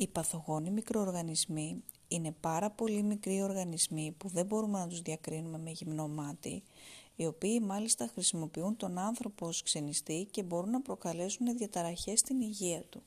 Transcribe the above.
Οι παθογόνοι μικροοργανισμοί είναι πάρα πολύ μικροί οργανισμοί που δεν μπορούμε να τους διακρίνουμε με γυμνό μάτι, οι οποίοι μάλιστα χρησιμοποιούν τον άνθρωπο ως ξενιστή και μπορούν να προκαλέσουν διαταραχές στην υγεία του.